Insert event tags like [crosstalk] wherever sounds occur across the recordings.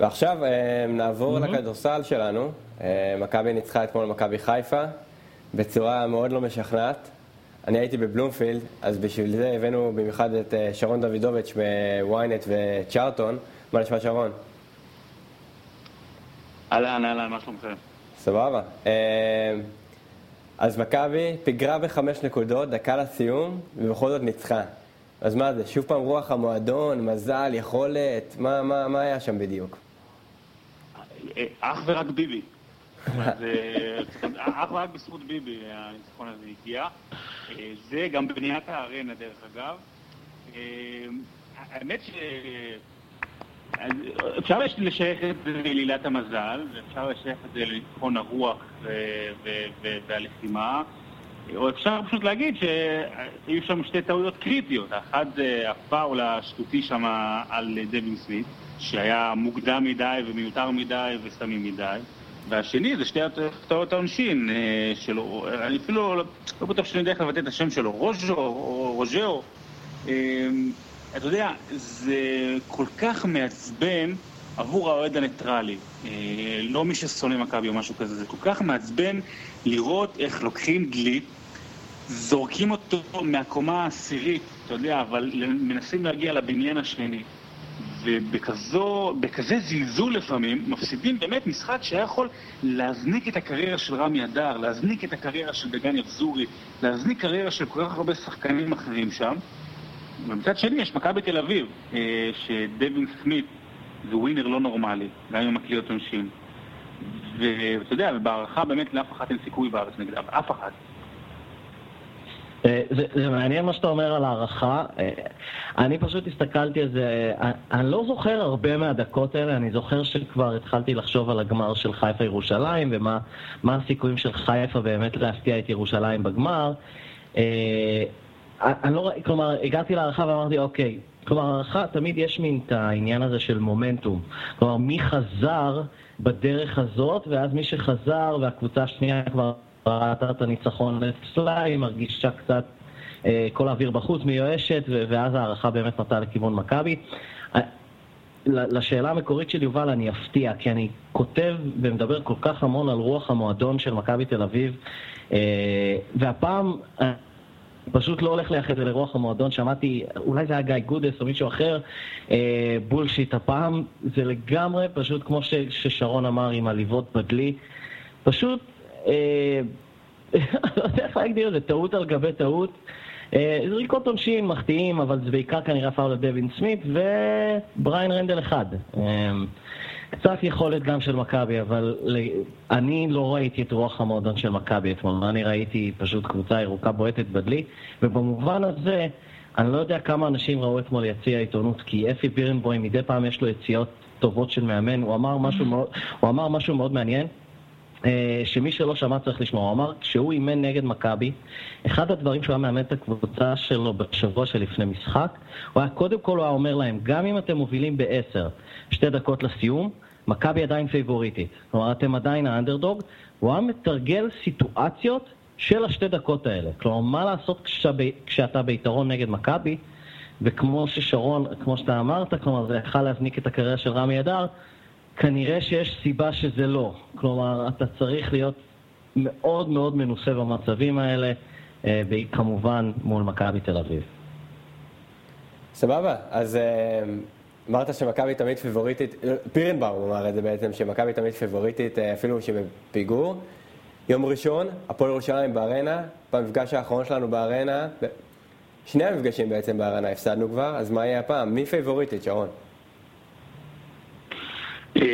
ועכשיו נעבור mm-hmm. לכדורסל שלנו. מכבי ניצחה אתמול מכבי חיפה בצורה מאוד לא משכנעת. אני הייתי בבלומפילד, אז בשביל זה הבאנו במיוחד את שרון דוידוביץ' מוויינט וצ'ארטון. מה נשמע שרון? אהלן, אהלן, מה שלומכם? סבבה. אז מכבי פיגרה בחמש נקודות, דקה לסיום, ובכל זאת ניצחה. אז מה זה, שוב פעם רוח המועדון, מזל, יכולת, מה, מה, מה היה שם בדיוק? אך ורק ביבי. אך ורק בזכות ביבי הניצחון הזה הגיע. זה גם בבניית הארנה דרך אגב. האמת ש... אפשר לשייך את זה ללילת המזל, ואפשר לשייך את זה לניצחון הרוח והלחימה, או אפשר פשוט להגיד שהיו שם שתי טעויות קריטיות. האחת זה הפאול השטותי שם על דווין סמית, שהיה מוקדם מדי ומיותר מדי וסמי מדי. והשני זה שתי טעויות העונשין שלו, אני אפילו לא בטוח שאני יודע איך לבטא את השם שלו, רוז'ו או רוז'או. אתה יודע, זה כל כך מעצבן עבור האוהד הניטרלי. לא מי ששונא מכבי או משהו כזה, זה כל כך מעצבן לראות איך לוקחים דלי, זורקים אותו מהקומה העשירית, אתה יודע, אבל מנסים להגיע לבניין השני. ובכזה זלזול לפעמים, מפסידים באמת משחק שהיה יכול להזניק את הקריירה של רמי אדר, להזניק את הקריירה של דגן יחזורי, להזניק קריירה של כל כך הרבה שחקנים אחרים שם. ומצד שני יש מכבי תל אביב, שדווין סמית זה ווינר לא נורמלי, גם עם מקליות עונשים. ואתה יודע, בהערכה באמת לאף אחת אין סיכוי בארץ נגדם, אף אחת. זה, זה מעניין מה שאתה אומר על הערכה. אני פשוט הסתכלתי על זה, אני לא זוכר הרבה מהדקות האלה, אני זוכר שכבר התחלתי לחשוב על הגמר של חיפה ירושלים ומה הסיכויים של חיפה באמת להפתיע את ירושלים בגמר. אני לא, כלומר, הגעתי להערכה ואמרתי, אוקיי, כלומר, הערכה, תמיד יש מין את העניין הזה של מומנטום. כלומר, מי חזר בדרך הזאת, ואז מי שחזר והקבוצה השנייה כבר ראתה את הניצחון אצלה, היא מרגישה קצת אה, כל האוויר בחוץ, מיואשת, ואז הערכה באמת נוטה לכיוון מכבי. לשאלה המקורית של יובל אני אפתיע, כי אני כותב ומדבר כל כך המון על רוח המועדון של מכבי תל אביב, אה, והפעם... פשוט לא הולך לייחס את זה לרוח המועדון, שמעתי, אולי זה היה גיא גודס או מישהו אחר, אה, bullshit הפעם, זה לגמרי פשוט כמו ש, ששרון אמר עם עליבות בדלי, פשוט, אה, לא יודע [laughs] איך להגדיר את זה, טעות על גבי טעות. אה, זריקות עונשין מחטיאים, אבל זה בעיקר כנראה פאול לדווין סמית ובריין רנדל אחד. אה, קצת יכולת גם של מכבי, אבל אני לא ראיתי את רוח המועדון של מכבי אתמול. אני ראיתי פשוט קבוצה ירוקה בועטת בדלי, ובמובן הזה, אני לא יודע כמה אנשים ראו אתמול יציע עיתונות, כי אפי בירנבוים מדי פעם יש לו יציאות טובות של מאמן, הוא אמר משהו מאוד, הוא אמר משהו מאוד מעניין. אה, שמי שלא שמע צריך לשמוע. הוא אמר, כשהוא אימן נגד מכבי, אחד הדברים שהוא היה מאמן את הקבוצה שלו בשבוע שלפני משחק, הוא היה קודם כל הוא היה אומר להם, גם אם אתם מובילים בעשר, שתי דקות לסיום, מכבי עדיין פייבוריטית. כלומר, אתם עדיין האנדרדוג. הוא היה מתרגל סיטואציות של השתי דקות האלה. כלומר, מה לעשות כשאתה, כשאתה ביתרון נגד מכבי, וכמו ששרון, כמו שאתה אמרת, כלומר, זה יכול להזניק את הקריירה של רמי אדר, כנראה שיש סיבה שזה לא. כלומר, אתה צריך להיות מאוד מאוד מנוסה במצבים האלה, אה, כמובן מול מכבי תל אביב. סבבה, אז אה, אמרת שמכבי תמיד פיבוריטית, פירנבאום אמר את זה בעצם, שמכבי תמיד פיבוריטית אה, אפילו שבפיגור. יום ראשון, הפועל ירושלים בארנה, במפגש האחרון שלנו בארנה, שני המפגשים בעצם בארנה הפסדנו כבר, אז מה יהיה הפעם? מי פיבוריטית, שרון?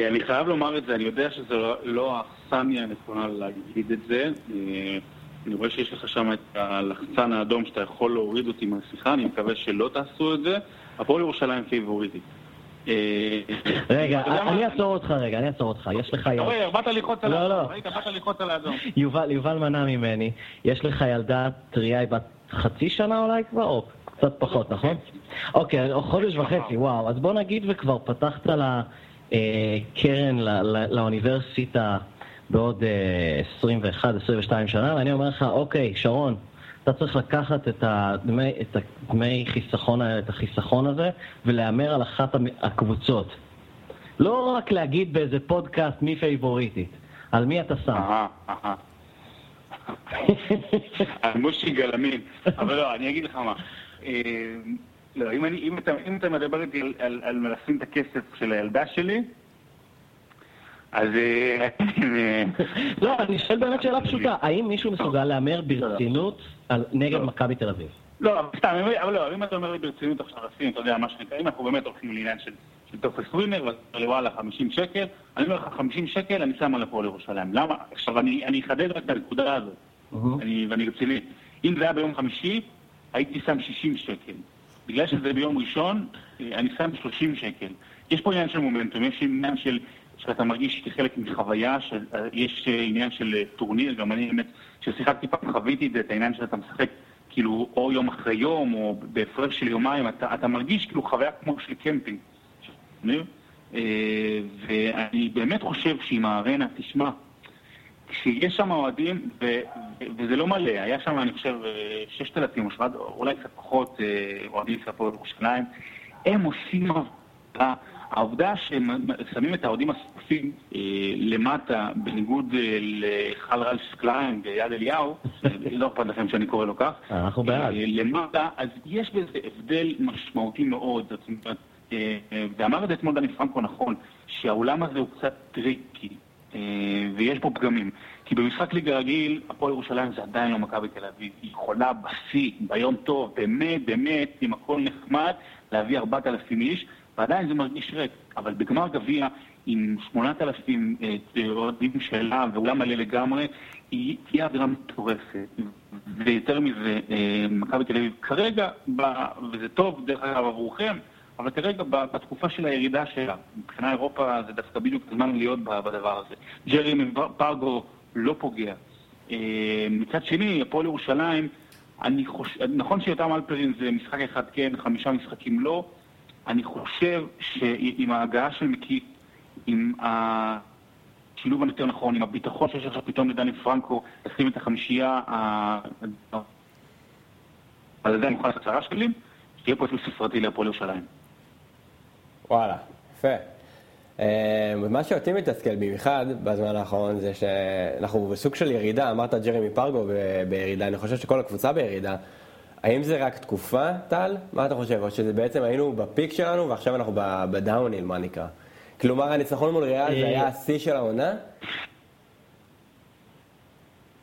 אני חייב לומר את זה, אני יודע שזו לא האכסניה הנכונה להגיד את זה. אה, אני רואה שיש לך שם את הלחצן האדום שאתה יכול להוריד אותי מהשיחה, אני מקווה שלא תעשו את זה. הפועל ירושלים פיבוריטית. אה, רגע, אני אעצור אותך רגע, אני אעצור אותך. יש לך ילדה... רואה, באת ללחוץ על האדום. ראית, באת ללחוץ על האדום. יובל מנע ממני. יש לך ילדה טריה, בת חצי שנה אולי כבר, או קצת פחות, נכון? אוקיי, חודש וחצי, וואו. אז בוא נגיד וכבר פתחת לה אה, קרן לאוניברסיטה בעוד 21-22 אה, שנה, ואני אומר לך, אוקיי, שרון, אתה צריך לקחת את הדמי, את הדמי חיסכון, את החיסכון הזה ולהמר על אחת הקבוצות. לא רק להגיד באיזה פודקאסט מי פייבוריטית, על מי אתה שם. אהה, אהה. [laughs] על מושי גלמין. אבל לא, אני אגיד לך מה. אה, לא, אם, אני, אם, אתה, אם אתה מדבר איתי על, על, על לשים את הכסף של הילדה שלי, אז... [laughs] אה, לא, אני שואל באמת שאלה פשוטה, האם מישהו מסוגל להמר ברצינות על- נגד לא. מכבי תל אביב? לא, סתם, אבל לא, אם אתה אומר לי ברצינות עכשיו לשים, אתה יודע, מה שנקרא, אם אנחנו באמת הולכים לעניין של, טופס ווינר, ואתה אומר לי וואלה, 50 שקל, אני אומר לך 50 שקל, אני שם על הפועל ירושלים. למה? עכשיו, אני אחדד רק את הנקודה הזאת, ואני רציני. אם זה היה ביום חמישי, הייתי שם 60 שקל. בגלל שזה ביום ראשון, אה, אני שם 30 שקל. יש פה עניין של מומנטום, יש עניין של... שאתה מרגיש כחלק מחוויה, שיש עניין של אה, טורניר, גם אני באמת, כששיחקתי פעם חוויתי את זה, את העניין שאתה משחק כאילו או יום אחרי יום, או בהפרש של יומיים, אתה, אתה מרגיש כאילו חוויה כמו של קמפינג. אה, ואני באמת חושב שעם הארנה, תשמע, כשיש שם אוהדים, ו, ו- וזה לא מלא, היה שם, אני חושב, אה, 6,000 או 7,000, אולי קצת פחות אה, אוהדים של הפועל ירושלים, הם עושים עבודה. העובדה שהם שמים את האוהדים השרופים אה, למטה, בניגוד אה, להיכל ראלף קליין ביד אליהו, אה, [laughs] לא אכפת לכם שאני קורא לו כך, אנחנו בעד. אה, למטה, אז יש בזה הבדל משמעותי מאוד. זאת אומרת, אה, אה, ואמר את זה אתמול דני פרנקו נכון, שהאולם הזה הוא קצת tricky, אה, ויש בו פגמים. כי במשחק ליגה רגיל, הפועל ירושלים זה עדיין לא מכבי תל אביב. היא יכולה בשיא, ביום טוב, באמת, באמת, עם הכל נחמד, להביא 4,000 איש, ועדיין זה מרגיש ריק. אבל בגמר גביע, עם 8,000 אה, אוהדים שלה ואולם מלא לגמרי, היא תהיה אווירה מטורפת. ויותר מזה, אה, מכבי תל אביב כרגע, וזה טוב דרך אגב עבורכם, אבל כרגע בתקופה של הירידה שלה, מבחינה אירופה זה דווקא בדיוק הזמן להיות בדבר הזה. ג'רי פרגו לא פוגע. אה, מצד שני, הפועל ירושלים, אני חושב, נכון שיותם אלפרין זה משחק אחד כן, חמישה משחקים לא, אני חושב שעם ההגעה של מקיף, עם השילוב היותר נכון, עם הביטחון שיש עכשיו פתאום לדני פרנקו, לשים את החמישייה, זה אני מוכן לעשות עשרה שקלים, שתהיה פה אפילו ספרתי להפועל ירושלים. וואלה, יפה. אה, ומה שאותי מתסכל במיוחד בזמן האחרון זה שאנחנו בסוג של ירידה, אמרת ג'רמי פרגו בירידה, אני חושב שכל הקבוצה בירידה. האם זה רק תקופה, טל? מה אתה חושב? או שזה בעצם היינו בפיק שלנו ועכשיו אנחנו בדאוניל, מה נקרא? כלומר, הניצחון מול ריאל זה אה, היה השיא של העונה?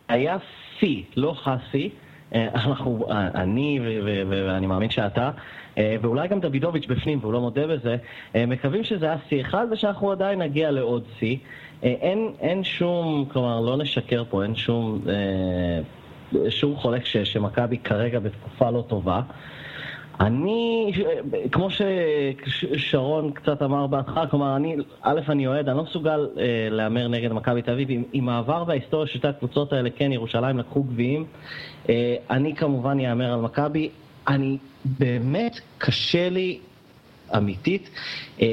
היה שיא, לא השיא. אה, אנחנו, אה, אני ואני מאמין שאתה, אה, ואולי גם דוידוביץ' בפנים והוא לא מודה בזה, אה, מקווים שזה היה שיא אחד ושאנחנו עדיין נגיע לעוד שיא. אה, אין, אין שום, כלומר, לא נשקר פה, אין שום, אה, שום חולק שמכבי כרגע בתקופה לא טובה. אני, כמו ששרון קצת אמר בהתחלה, כלומר, אני, א', אני אוהד, אני לא מסוגל אה, להמר נגד מכבי תל אביב. עם, עם העבר וההיסטוריה של שתי הקבוצות האלה, כן, ירושלים לקחו גביעים. אה, אני כמובן יאמר על מכבי. אני, באמת קשה לי אמיתית. אה,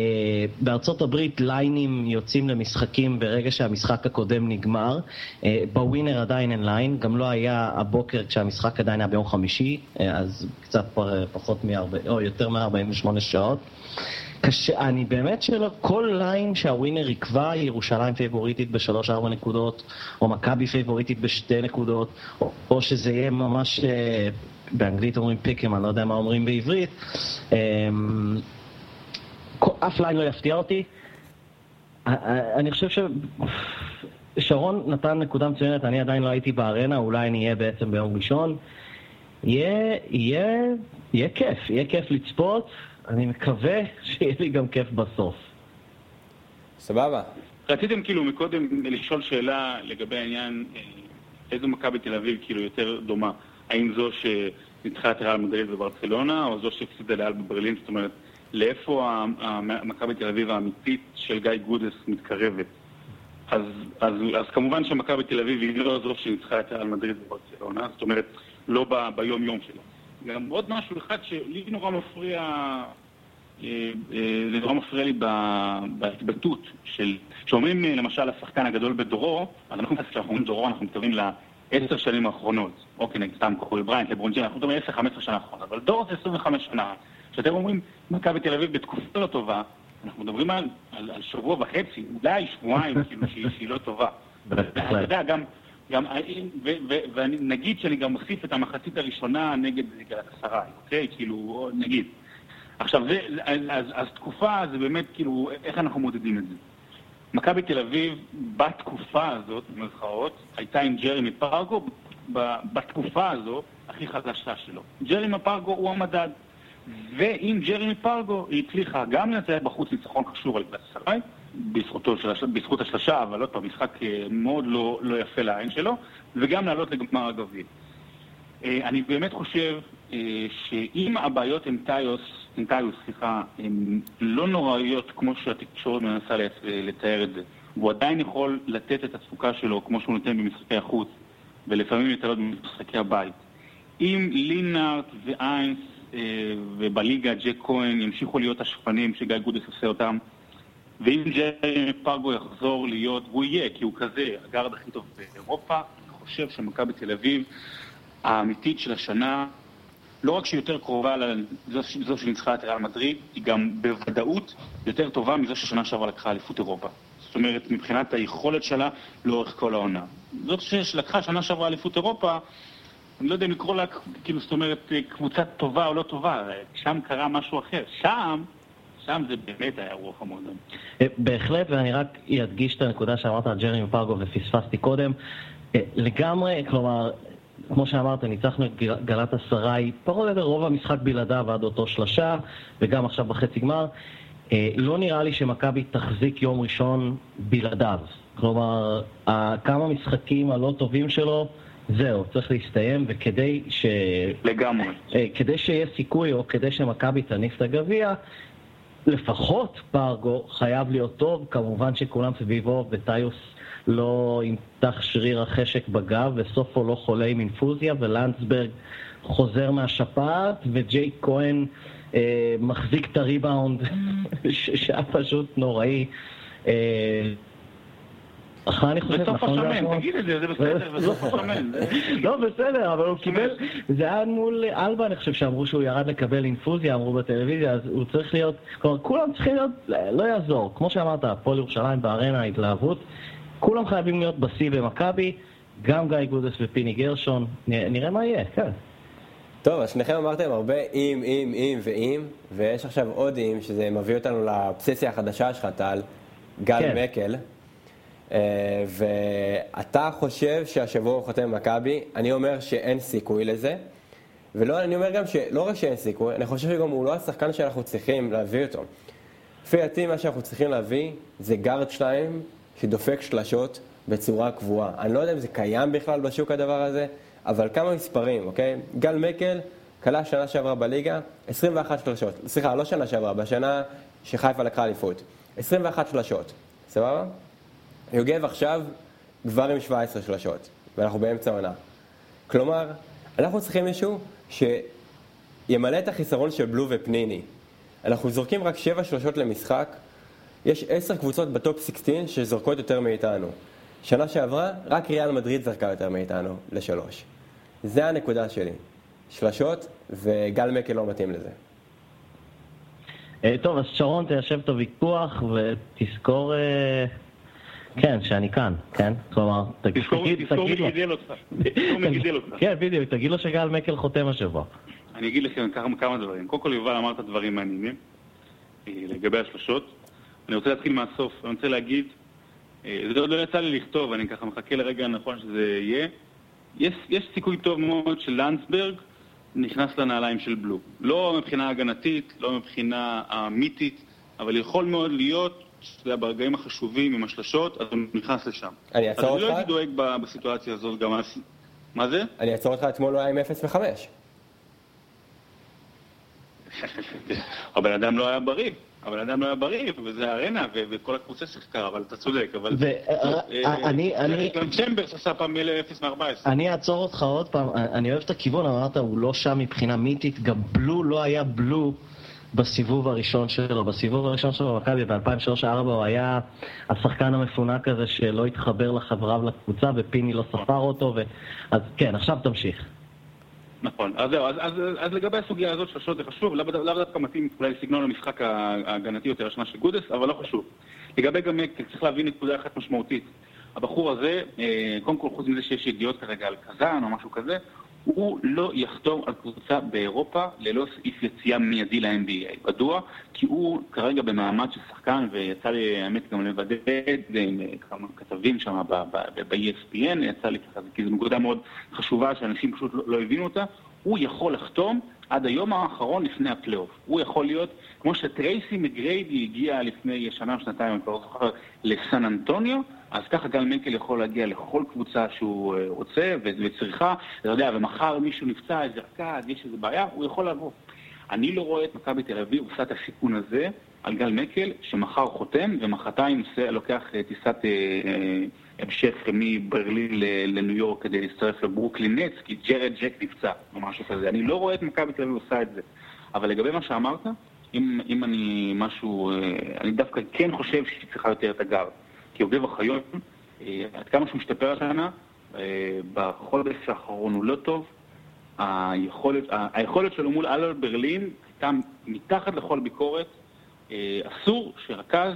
בארצות הברית ליינים יוצאים למשחקים ברגע שהמשחק הקודם נגמר. אה, בווינר עדיין אין line, גם לא היה הבוקר כשהמשחק עדיין היה ביום חמישי, אה, אז קצת פר- פחות מ-40, או יותר מ-48 שעות. קשה, אני באמת שלא, כל line שהווינר יקבע, ירושלים פייבוריטית בשלוש-ארבע נקודות, או מכבי פייבוריטית בשתי נקודות, או, או שזה יהיה ממש, אה, באנגלית אומרים פיקם, אני לא יודע מה אומרים בעברית. אף ליין לא יפתיע אותי. אה, אה, אני חושב ששרון נתן נקודה מצוינת, אני עדיין לא הייתי בארנה, אולי אני אהיה בעצם ביום ראשון. יהיה, יהיה, יהיה כיף, יהיה כיף לצפות, אני מקווה שיהיה לי גם כיף בסוף. סבבה. רציתם כאילו מקודם לשאול שאלה לגבי העניין, אה, איזו מכבי תל אביב כאילו יותר דומה? האם זו שניצחה את ריאל מדריד בברצלונה, או זו שהפסידה לאל בברלין? זאת אומרת, לאיפה מכבי תל אביב האמיתית של גיא גודס מתקרבת? אז, אז, אז כמובן שמכבי תל אביב היא לא זו שניצחה את ריאל מדריד בברצלונה, זאת אומרת, לא ב, ביום-יום שלה. גם עוד משהו אחד שלי נורא מפריע, אה, אה, זה נורא מפריע לי בהתבטאות של, שאומרים אה, למשל השחקן הגדול בדורו, אז אנחנו כשאנחנו אומרים דורו אנחנו מתכוונים לעשר שנים האחרונות, אוקיי, נגיד סתם קורי בריינט, לברון ג'יין, אנחנו מדברים 10-15 שנה האחרונות, אבל דור זה 25 שנה. כשאתם אומרים מכבי תל אביב בתקופה לא טובה, אנחנו מדברים על, על, על שבוע וחצי, אולי שבועיים, [laughs] כאילו, שהיא, שהיא לא טובה. אתה יודע, גם, גם, ונגיד שאני גם מוסיף את המחצית הראשונה נגד גלקסריי, אוקיי? כאילו, נגיד. עכשיו, זה, אז, אז תקופה זה באמת, כאילו, איך אנחנו מודדים את זה? מכבי תל אביב, בתקופה הזאת, במרכאות, הייתה עם ג'רמי פרגו, בתקופה הזאת, הכי חדשה שלו. ג'רמי פרגו הוא המדד. ועם ג'רמי פרגו היא הצליחה גם לנצח בחוץ ניצחון חשוב על גלסריי, בזכות השלושה, אבל עוד פעם, משחק אה, מאוד לא, לא יפה לעין שלו, וגם לעלות לגמר הגביע. אה, אני באמת חושב אה, שאם הבעיות עם טיוס, עם טיוס, סליחה, הן לא נוראיות כמו שהתקשורת מנסה לתאר את זה, הוא עדיין יכול לתת את התפוקה שלו כמו שהוא נותן במשחקי החוץ, ולפעמים להתעלות במשחקי הבית. אם לינארט ואיינס ובליגה ג'ק כהן ימשיכו להיות השפנים שגיא גודס עושה אותם, ואם ג'רמי פרגו יחזור להיות, והוא יהיה, כי הוא כזה, הגארד הכי טוב באירופה, אני חושב שמכבי תל אביב האמיתית של השנה, לא רק שהיא יותר קרובה לזו שניצחה את ריאל מדריד, היא גם בוודאות יותר טובה מזו ששנה שעברה לקחה אליפות אירופה. זאת אומרת, מבחינת היכולת שלה לאורך כל העונה. זאת שלקחה שנה שעברה אליפות אירופה, אני לא יודע אם לקרוא לה, כאילו, זאת אומרת, קבוצה טובה או לא טובה, שם קרה משהו אחר. שם, שם זה באמת היה רוח המועדון. אה, בהחלט, ואני רק אדגיש את הנקודה שאמרת על ג'רמי פרגו ופספסתי קודם. אה, לגמרי, כלומר, כמו שאמרת, ניצחנו את גלת אסריי, פחות או יותר רוב המשחק בלעדיו עד אותו שלושה, וגם עכשיו בחצי גמר. אה, לא נראה לי שמכבי תחזיק יום ראשון בלעדיו. כלומר, כמה משחקים הלא טובים שלו, זהו, צריך להסתיים, וכדי ש... לגמרי. כדי שיהיה סיכוי, או כדי שמכבי תניף את הגביע, לפחות פרגו חייב להיות טוב, כמובן שכולם סביבו וטיוס לא ימתח שריר החשק בגב וסופו לא חולה עם אינפוזיה ולנדסברג חוזר מהשפעת וג'ייק כהן אה, מחזיק את הריבאונד [laughs] שהיה פשוט נוראי. אה, אני חושב, נכון? בסוף השמן, תגיד את זה, זה בסדר, בסוף השמן. לא, בסדר, אבל הוא קיבל, זה היה מול אלבה, אני חושב, שאמרו שהוא ירד לקבל אינפוזיה, אמרו בטלוויזיה, אז הוא צריך להיות, כלומר, כולם צריכים להיות, לא יעזור. כמו שאמרת, הפועל ירושלים בארנה, ההתלהבות, כולם חייבים להיות בשיא במכבי, גם גיא גודס ופיני גרשון, נראה מה יהיה, כן. טוב, אז שניכם אמרתם הרבה אם, אם, אם ואם, ויש עכשיו עוד אם, שזה מביא אותנו לאובססיה החדשה שלך, טל, גל כן. מקל. אה, ואתה חושב שהשבוע הוא חותם במכבי, אני אומר שאין סיכוי לזה. ולא, אני אומר גם שלא רק שאין סיכוי, אני חושב שגם הוא לא השחקן שאנחנו צריכים להביא אותו. לפי דעתי מה שאנחנו צריכים להביא זה גארד 2 שדופק שלשות בצורה קבועה. אני לא יודע אם זה קיים בכלל בשוק הדבר הזה, אבל כמה מספרים, אוקיי? גל מקל כלה שנה שעברה בליגה 21 שלשות. סליחה, לא שנה שעברה, בשנה שחיפה לקחה אליפות. 21 שלשות, סבבה? יוגב עכשיו כבר עם 17 שלשות, ואנחנו באמצע העונה. כלומר, אנחנו צריכים מישהו שימלא את החיסרון של בלו ופניני. אנחנו זורקים רק 7 שלשות למשחק, יש 10 קבוצות בטופ 16 שזורקות יותר מאיתנו. שנה שעברה, רק ריאל מדריד זרקה יותר מאיתנו לשלוש. זה הנקודה שלי. שלשות, וגל מקל לא מתאים לזה. אה, טוב, אז שרון, תיישב את הוויכוח ותזכור אה, כן, שאני כאן, כן? כלומר, תגיד לו. תזכור מי גידל אותך. כן, בדיוק, תגיד לו שגל מקל חותם השבוע. אני אגיד לכם כמה דברים. קודם כל, יובל אמרת דברים מעניינים אה, לגבי השלושות. אני רוצה להתחיל מהסוף. אני רוצה להגיד, אה, זה עוד לא יצא לי לכתוב, אני ככה מחכה לרגע הנכון שזה יהיה. יש, יש סיכוי טוב מאוד שלנדסברג נכנס לנעליים של בלו. לא מבחינה הגנתית, לא מבחינה המיתית, אבל יכול מאוד להיות יודע, ברגעים החשובים עם השלשות, אז הוא נכנס לשם. אני אעצור אותך? אז אני לא הייתי דואג בסיטואציה הזאת גם... מה זה? אני אעצור אותך, אתמול הוא היה עם 0 ו-5. [laughs] הבן אדם לא היה בריא. הבן אדם לא היה בריא, וזה ארנה, וכל הקבוצה שיחקה, אבל אתה צודק, אבל... ואני... אני... גם צ'מברס עשה פעם 0 מ-14. אני אעצור אותך עוד פעם, אני אוהב את הכיוון, אמרת, הוא לא שם מבחינה מיתית, גם בלו לא היה בלו. בסיבוב הראשון שלו. בסיבוב הראשון שלו במכבי ב-2003-2004 הוא היה השחקן המפונק הזה שלא התחבר לחבריו לקבוצה ופיני לא ספר אותו, ו... אז כן, עכשיו תמשיך. נכון, אז זהו, אז, אז, אז לגבי הסוגיה הזאת של השעות זה חשוב, לאו לא דווקא מתאים אולי לסגנון המשחק ההגנתי יותר השנה של גודס, אבל לא חשוב. לגבי גם מקל, צריך להבין נקודה אחת משמעותית. הבחור הזה, אה, קודם כל חוץ מזה שיש ידיעות כרגע על קזאן או משהו כזה, הוא לא יחתום על קבוצה באירופה ללא סעיף יציאה מיידי ל-NBA. מדוע? כי הוא כרגע במעמד של שחקן, ויצא לי, האמת, גם לוודא עם כמה כתבים שם ב-ESPN, יצא לי ככה, כי זו נקודה מאוד חשובה שאנשים פשוט לא, לא הבינו אותה, הוא יכול לחתום עד היום האחרון לפני הפלייאוף. הוא יכול להיות, כמו שטרייסי מגריידי הגיע לפני שנה, שנתיים, אני כבר לא זוכר, לסן אנטוניו, אז ככה גל מנקל יכול להגיע לכל קבוצה שהוא אה, רוצה וצריכה, אתה יודע, ומחר מישהו נפצע, איזה רכז, יש איזה בעיה, הוא יכול לבוא. אני לא רואה את מכבי תל אביב עושה את הסיכון הזה על גל מקל, שמחר חותם ומחרתיים לוקח אה, טיסת אה, המשך מברלין לניו יורק כדי להצטרף לברוקלין נץ, כי ג'רד ג'ק נפצע או משהו כזה. אני לא רואה את מכבי תל אביב עושה את זה. אבל לגבי מה שאמרת, אם, אם אני משהו, אה, אני דווקא כן חושב שהיא צריכה יותר את הגארד. כי עובדי אוחיון, אה, עד כמה שהוא משתפר השנה, אה, בחודש האחרון הוא לא טוב. היכולת, היכולת שלו מול אלר ברלין הייתה מתחת לכל ביקורת. אסור שרכז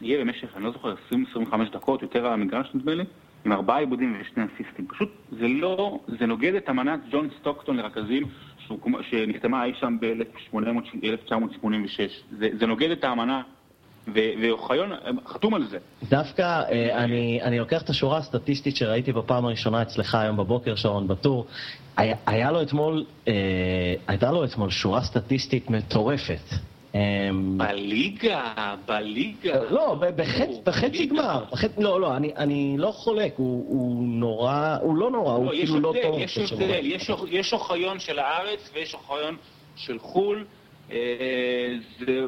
יהיה במשך, אני לא זוכר, 20-25 דקות יותר על המגרש נדמה לי, עם ארבעה עיבודים ושני אסיסטים. פשוט זה לא, זה נוגד את אמנת ג'ון סטוקטון לרכזים שנחתמה אי שם ב-1986. זה, זה נוגד את האמנה ואוחיון חתום על זה. דווקא אה, אני, אני לוקח את השורה הסטטיסטית שראיתי בפעם הראשונה אצלך היום בבוקר, שרון, בטור. היה, היה לו אתמול, אה, הייתה לו אתמול שורה סטטיסטית מטורפת. אמ, בליגה, בליגה. לא, בחצי גמר. לא, לא, אני לא חולק, הוא נורא, הוא לא נורא, הוא לא, כאילו לא טוב. יש הבדל, יש אוחיון של הארץ ויש אוחיון של חו"ל. אה,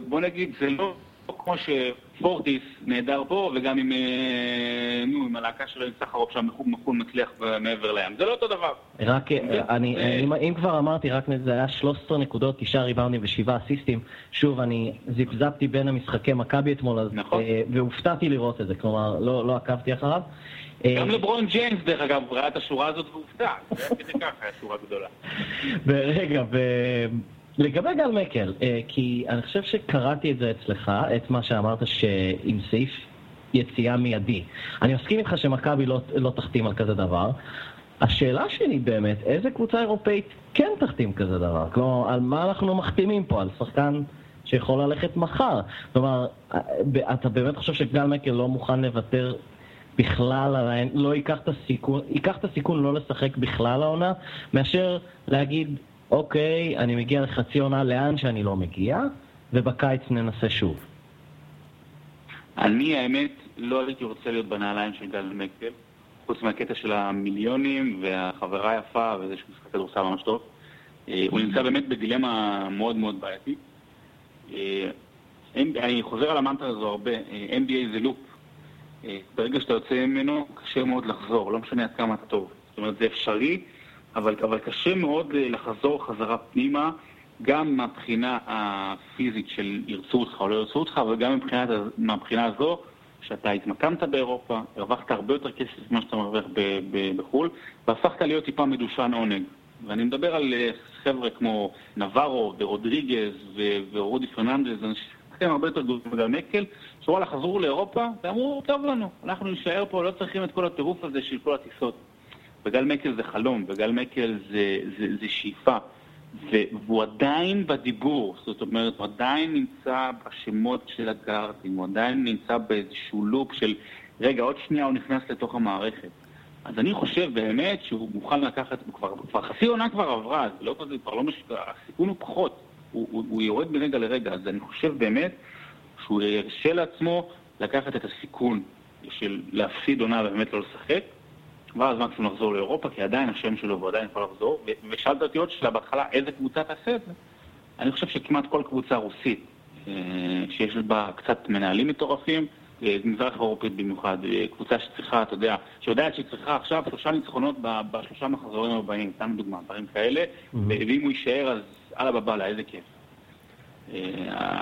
בוא נגיד, זה לא כמו שפורטיס נהדר פה, וגם עם, אה, נו, עם הלהקה שלו עם סחרוף שם מחו"ל מצליח מעבר לים. זה לא אותו דבר. רק, אה, אני, אם, אם כבר אמרתי, רק זה היה 13 נקודות, 9 ריבאונדים ו-7 אסיסטים. שוב, אני זיפזפתי בין המשחקי מכבי אתמול, אז, נכון. אה, והופתעתי לראות את זה, כלומר, לא, לא עקבתי אחריו. גם לברון ג'יימס, דרך אגב, ראה את השורה הזאת והופתע. זה היה כדי ככה, היה שורה גדולה. רגע, לגבי גל מקל, אה, כי אני חושב שקראתי את זה אצלך, את מה שאמרת שעם סעיף יציאה מיידי. אני מסכים איתך שמכבי לא, לא תחתים על כזה דבר. השאלה שלי באמת, איזה קבוצה אירופאית כן תחתים כזה דבר? כלומר, על מה אנחנו מחתימים פה? על שחקן שיכול ללכת מחר. כלומר, אה, אתה באמת חושב שגל מקל לא מוכן לוותר בכלל, לא ייקח את הסיכון, ייקח את הסיכון לא לשחק בכלל העונה, מאשר להגיד, אוקיי, אני מגיע לחצי עונה לאן שאני לא מגיע, ובקיץ ננסה שוב. אני, האמת, לא הייתי רוצה להיות בנעליים של גל מקל, חוץ מהקטע של המיליונים והחברה היפה וזה שהוא משחק כדורסל ממש טוב. אה, הוא נמצא באמת בדילמה מאוד מאוד בעייתית. אה, אני חוזר על המנטרה הזו הרבה, אה, NBA זה לופ. ברגע שאתה יוצא ממנו, קשה מאוד לחזור, לא משנה עד כמה אתה טוב. זאת אומרת, זה אפשרי, אבל, אבל קשה מאוד אה, לחזור חזרה פנימה, גם מהבחינה הפיזית של ירצו אותך או לא ירצו אותך, אבל גם מבחינת, מהבחינה הזו שאתה התמקמת באירופה, הרווחת הרבה יותר כסף ממה שאתה מרוויח בחו"ל, והפכת להיות טיפה מדושן עונג. ואני מדבר על אה, חבר'ה כמו נברו ורודריגז ורודי פרננדז, אנשים הרבה יותר גדולים בגלל מקל, שוואלה חזרו לאירופה ואמרו, טוב לנו, אנחנו נשאר פה, לא צריכים את כל הטירוף הזה של כל הטיסות. וגל מקל זה חלום, וגל מקל זה, זה, זה שאיפה. והוא עדיין בדיבור, זאת אומרת, הוא עדיין נמצא בשמות של הגארדים, הוא עדיין נמצא באיזשהו לופ של, רגע, עוד שנייה הוא נכנס לתוך המערכת. אז אני חושב באמת שהוא מוכן לקחת, כבר, כבר חצי עונה כבר עברה, זה לא כזה, כבר לא מש... הסיכון הוא פחות, הוא, הוא, הוא יורד מרגע לרגע, אז אני חושב באמת שהוא ירשה לעצמו לקחת את הסיכון של להפסיד עונה ובאמת לא לשחק, ואז מקסימום לחזור לאירופה, כי עדיין השם שלו והוא עדיין יכול לחזור. ושאלת אותי עוד שאלה בהתחלה, איזה קבוצה תעשה את זה? אני חושב שכמעט כל קבוצה רוסית, אה, שיש בה קצת מנהלים מטורפים, אה, מזרח אירופית במיוחד, אה, קבוצה שצריכה, אתה יודע, שיודעת שהיא צריכה עכשיו שלושה ניצחונות בשלושה מחזורים הבאים, סתם דוגמה, דברים כאלה, mm-hmm. ואם הוא יישאר אז אללה בבאללה, איזה כיף.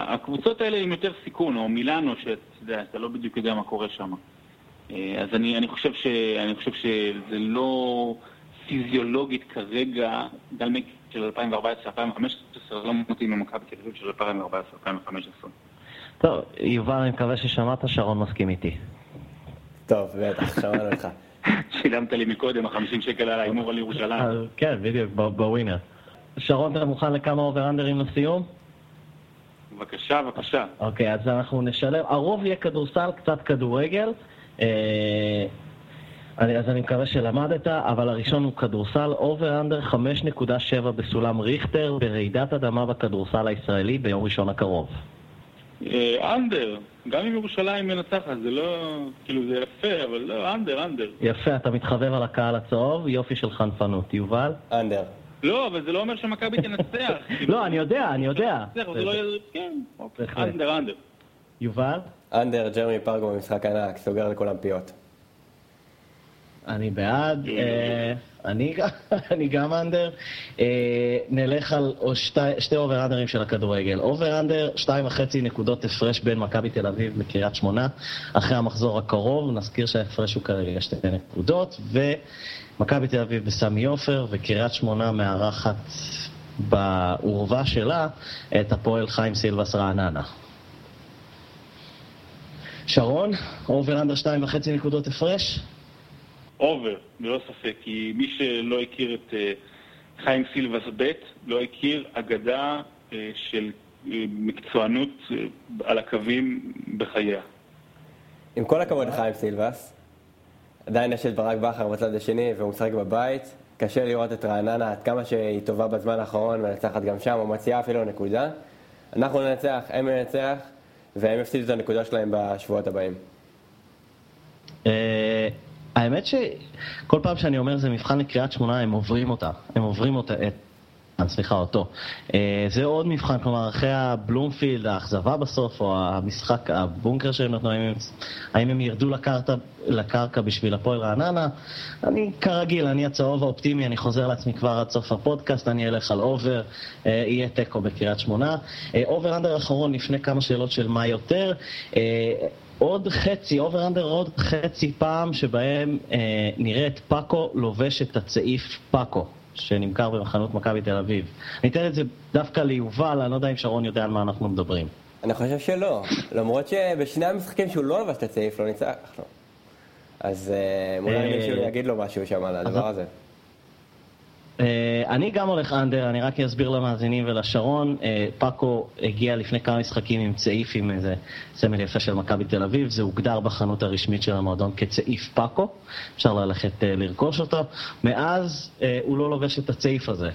הקבוצות האלה עם יותר סיכון, או מילאנו, שאתה יודע, אתה לא בדיוק יודע מה קורה שם. אה, אז אני, אני, חושב ש, אני חושב שזה לא פיזיולוגית כרגע, גל מק של 2014-2015 לא מתאים למכבי תל אביב של 2014-2015. טוב, יובל, אני מקווה ששמעת, שרון מסכים איתי. טוב, בטח, שמענו אותך. [laughs] שילמת לי מקודם, ה-50 שקל על ההימור על ירושלים. כן, בדיוק, בווינר. שרון, אתה מוכן לכמה אובר-אנדרים לסיום? בבקשה, בבקשה. אוקיי, אז אנחנו נשלם. הרוב יהיה כדורסל, קצת כדורגל. אה, אז אני מקווה שלמדת, אבל הראשון הוא כדורסל, over-under 5.7 בסולם ריכטר ברעידת אדמה בכדורסל הישראלי ביום ראשון הקרוב. אה, under, גם אם ירושלים מנצחת, זה לא, כאילו זה יפה, אבל לא, under, under. יפה, אתה מתחבב על הקהל הצהוב, יופי של חנפנות. יובל? אנדר. לא, אבל זה לא אומר שמכבי תנצח. [laughs] לא, אני יודע, אני יודע. לא כן, אוקיי, under, under. יובל? under, ג'רמי פרגו במשחק ענק, סוגר לכולם פיות. אני בעד, אה, [laughs] אני גם under. אה, נלך על שתי אובר אנדרים של הכדורגל. over under, שתיים וחצי נקודות הפרש בין מכבי תל אביב לקריית שמונה. אחרי המחזור הקרוב, נזכיר שההפרש הוא כרגע שתי נקודות. ומכבי תל אביב בסמי עופר, וקריית שמונה מארחת באורווה שלה את הפועל חיים סילבס רעננה. שרון, over under שתיים וחצי נקודות הפרש? over, ללא ספק, כי מי שלא הכיר את אה, חיים סילבס ב' לא הכיר אגדה אה, של אה, מקצוענות על הקווים בחייה. עם כל הכבוד לחיים סילבס, עדיין יש את ברק בכר בצד השני והוא משחק בבית. קשה לראות את רעננה עד כמה שהיא טובה בזמן האחרון מנצחת גם שם, או מציעה אפילו נקודה. אנחנו ננצח, הם ננצח, והם יפסידו את הנקודה שלהם בשבועות הבאים. האמת שכל פעם שאני אומר זה מבחן לקריאת שמונה, הם עוברים אותה. הם עוברים אותה, את... אה, סליחה, אותו. אה, זה עוד מבחן, כלומר, אחרי הבלומפילד, האכזבה בסוף, או המשחק, הבונקר שהם נתנו, האם הם, ירדו לקרקע, לקרקע בשביל הפועל רעננה? אני, כרגיל, אני הצהוב האופטימי, אני חוזר לעצמי כבר עד סוף הפודקאסט, אני אלך על over, אה, יהיה תיקו בקריית שמונה. over under אחרון, לפני כמה שאלות של מה יותר. עוד חצי, over under עוד חצי פעם שבהם אה, נראית פאקו לובש את הצעיף פאקו, שנמכר במחנות מכבי תל אביב. אני אתן את זה דווקא ליובל, אני לא יודע אם שרון יודע על מה אנחנו מדברים. אני חושב שלא, למרות שבשני המשחקים שהוא לא לבש את הצעיף לא ניצח לו. אז אה, אולי אה, מישהו יגיד לו משהו שם על הדבר הזה. אה, אני גם הולך אנדר, אני רק אסביר למאזינים ולשרון. אה, פאקו הגיע לפני כמה משחקים עם צעיף עם איזה סמל יפה של מכבי תל אביב, זה הוגדר בחנות הרשמית של המועדון כצעיף פאקו, אפשר ללכת אה, לרכוש אותו. מאז הוא לא לובש את הצעיף הזה.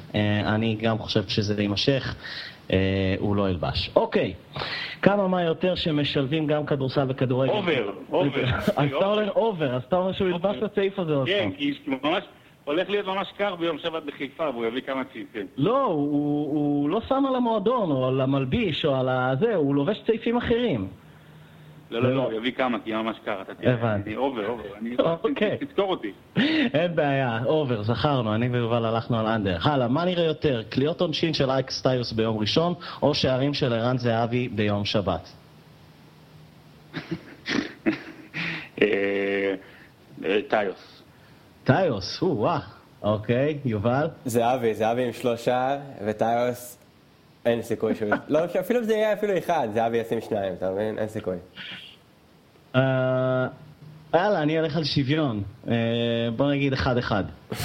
אני גם חושב שזה יימשך. הוא לא ילבש. אוקיי, כמה מה יותר שמשלבים גם כדורסל וכדורגל. אובר, אובר. [laughs] אז אתה אומר אובר, אז אתה אומר שהוא ילבש את הצעיף הזה עוד פעם. כן, כי ממש... הולך להיות ממש קר ביום שבת בחיפה, והוא יביא כמה צעיפים. לא, הוא, הוא לא שם על המועדון, או על המלביש, או על הזה, הוא לובש צעיפים אחרים. לא, לא, לא, הוא יביא כמה, כי ממש קר, אתה תראה. הבנתי. over, over, אני... אוקיי. תזכור אותי. [laughs] אין בעיה, over, זכרנו, אני ויובל הלכנו על under. הלאה, מה נראה יותר, קליעות עונשין של אלכס טיוס ביום ראשון, או שערים של ערן זהבי ביום שבת? [laughs] אה, אה, טיוס. טיוס, או וואו, אוקיי, יובל? זהבי, זהבי עם שלושה, וטיוס, אין סיכוי שהוא... לא, אפילו אם זה יהיה אפילו אחד, זהבי ישים שניים, אתה מבין? אין סיכוי. אה, יאללה, אני אלך על שוויון. אה, בוא נגיד אחד-אחד. [laughs]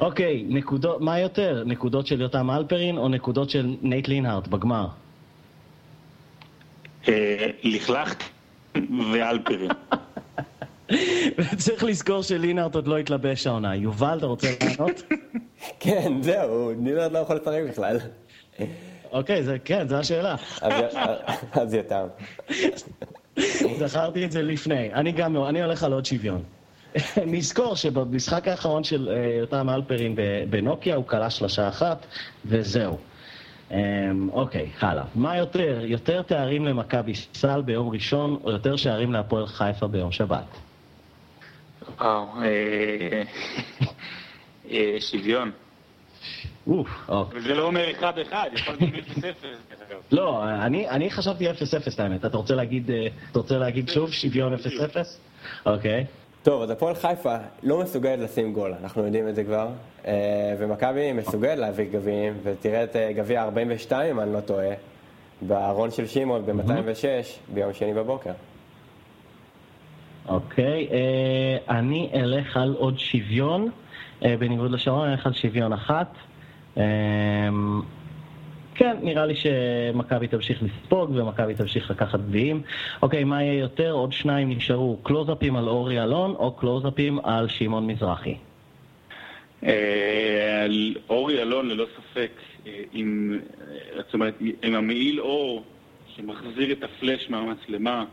אוקיי, נקודות, מה יותר? נקודות של יותם אלפרין או נקודות של נייט לינהארט בגמר? אה, לכלכת ואלפרין. [laughs] וצריך לזכור שלינארט עוד לא התלבש העונה. יובל, אתה רוצה לענות? [laughs] כן, זהו, לינארט לא יכול לפרק בכלל. אוקיי, זה, כן, זו השאלה. אז יתם. [laughs] זכרתי את זה לפני. אני גם, אני הולך על עוד שוויון. [laughs] נזכור שבמשחק האחרון של יותם אה, אלפרין בנוקיה הוא כלה שלושה אחת, וזהו. אמ, אוקיי, הלאה. מה יותר? יותר תארים למכבי סל ביום ראשון, או יותר שערים להפועל חיפה ביום שבת? וואו, אה, אה, שוויון. אוף, אוקיי. וזה לא אומר 1-1, יכול להיות 0-0. לא, אני חשבתי 0-0 האמת. אתה רוצה להגיד, אה, אתה רוצה להגיד שוב שוויון 0-0? אוקיי. טוב, אז הפועל חיפה לא מסוגלת לשים גול, אנחנו יודעים את זה כבר. אה, ומכבי מסוגלת להביא גביעים, ותראה את אה, גביע 42, אם אני לא טועה, בארון של שמעון ב-206, ביום שני בבוקר. אוקיי, אה, אני אלך על עוד שוויון, אה, בניגוד לשרון, אני אלך על שוויון אחת. אה, כן, נראה לי שמכבי תמשיך לספוג ומכבי תמשיך לקחת גביעים. אוקיי, מה יהיה יותר? עוד שניים נשארו, קלוזאפים על אורי אלון או קלוזאפים על שמעון מזרחי. על אורי אלון ללא ספק, עם, זאת אומרת, עם המעיל אור שמחזיר את הפלאש מהמצלמה,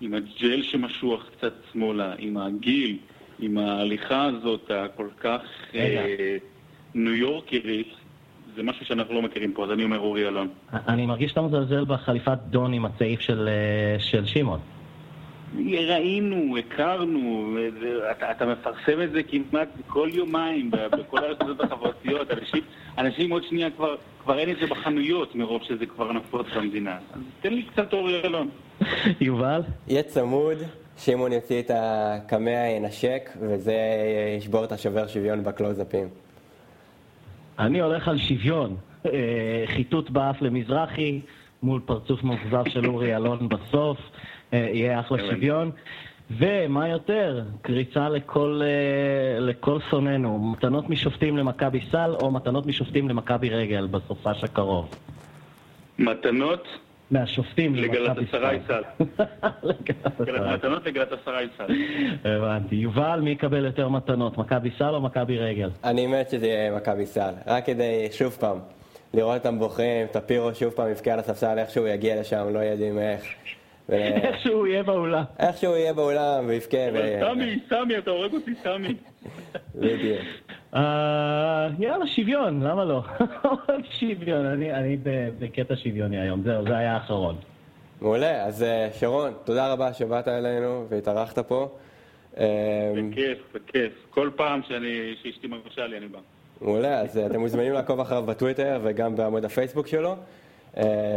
עם הג'ל שמשוח קצת שמאלה, עם הגיל, עם ההליכה הזאת הכל כך רגע. אה, ניו יורקרית, זה משהו שאנחנו לא מכירים פה, אז אני אומר אורי אלון. אני מרגיש שאתה מזלזל בחליפת דון עם הצעיף של, אה, של שמעון. ראינו, הכרנו, אתה, אתה מפרסם את זה כמעט כל יומיים בכל הרשתות החברתיות. אנשים, אנשים עוד שנייה כבר, כבר אין את זה בחנויות מרוב שזה כבר נפוץ במדינה. אז תן לי קצת אורי אלון. יובל? יהיה צמוד, שמעון יוציא את הקמע, ינשק, וזה ישבור את השובר שוויון בקלוזאפים. אני הולך על שוויון. אה, חיטוט באף למזרחי, מול פרצוף מאוכזב של אורי אלון בסוף. אה, יהיה אחלה כן. שוויון. ומה יותר? קריצה לכל, אה, לכל שונאינו. מתנות משופטים למכבי סל או מתנות משופטים למכבי רגל בסופש הקרוב. מתנות, מהשופטים למכבי לגלאטסראי סל. [laughs] מתנות לגלאטסראי סל. הבנתי. יובל, מי יקבל יותר מתנות? מכבי סל או מכבי רגל? אני מת שזה יהיה מכבי סל, רק כדי, שוב פעם, לראות אותם בוחרים, טפירו שוב פעם יבכה על הספסל, איכשהו יגיע לשם, לא יודעים איך. ו- [laughs] איכשהו יהיה באולם. איכשהו יהיה באולם ויבכה. ו- סמי, סמי, אתה הורג אותי, סמי. בדיוק. אה, יאללה, שוויון, למה לא? [laughs] שוויון, אני, אני ב- בקטע שוויוני היום, זהו, זה היה האחרון. מעולה, אז אה, שרון, תודה רבה שבאת אלינו והתארחת פה. אה, בכיף, בכיף. כל פעם שאני, שאשתי מרשה לי, אני בא. מעולה, אז אה, אתם מוזמנים לעקוב אחריו בטוויטר וגם בעמוד הפייסבוק שלו.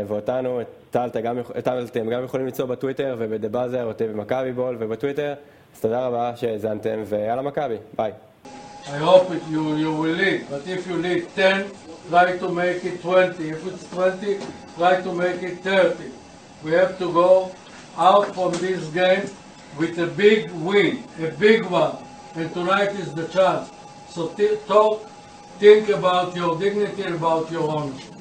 ואותנו, את טל אתם גם יכ- טל, אתם גם יכולים למצוא בטוויטר וב"דה באזר", אותי במכבי בול ובטוויטר. אז תודה רבה שהאזנתם, ויאללה מכבי, ביי. I hope it, you, you will lead, but if you lead 10, try to make it 20. If it's 20, try to make it 30. We have to go out from this game with a big win, a big one, and tonight is the chance. So talk, think about your dignity about your honor.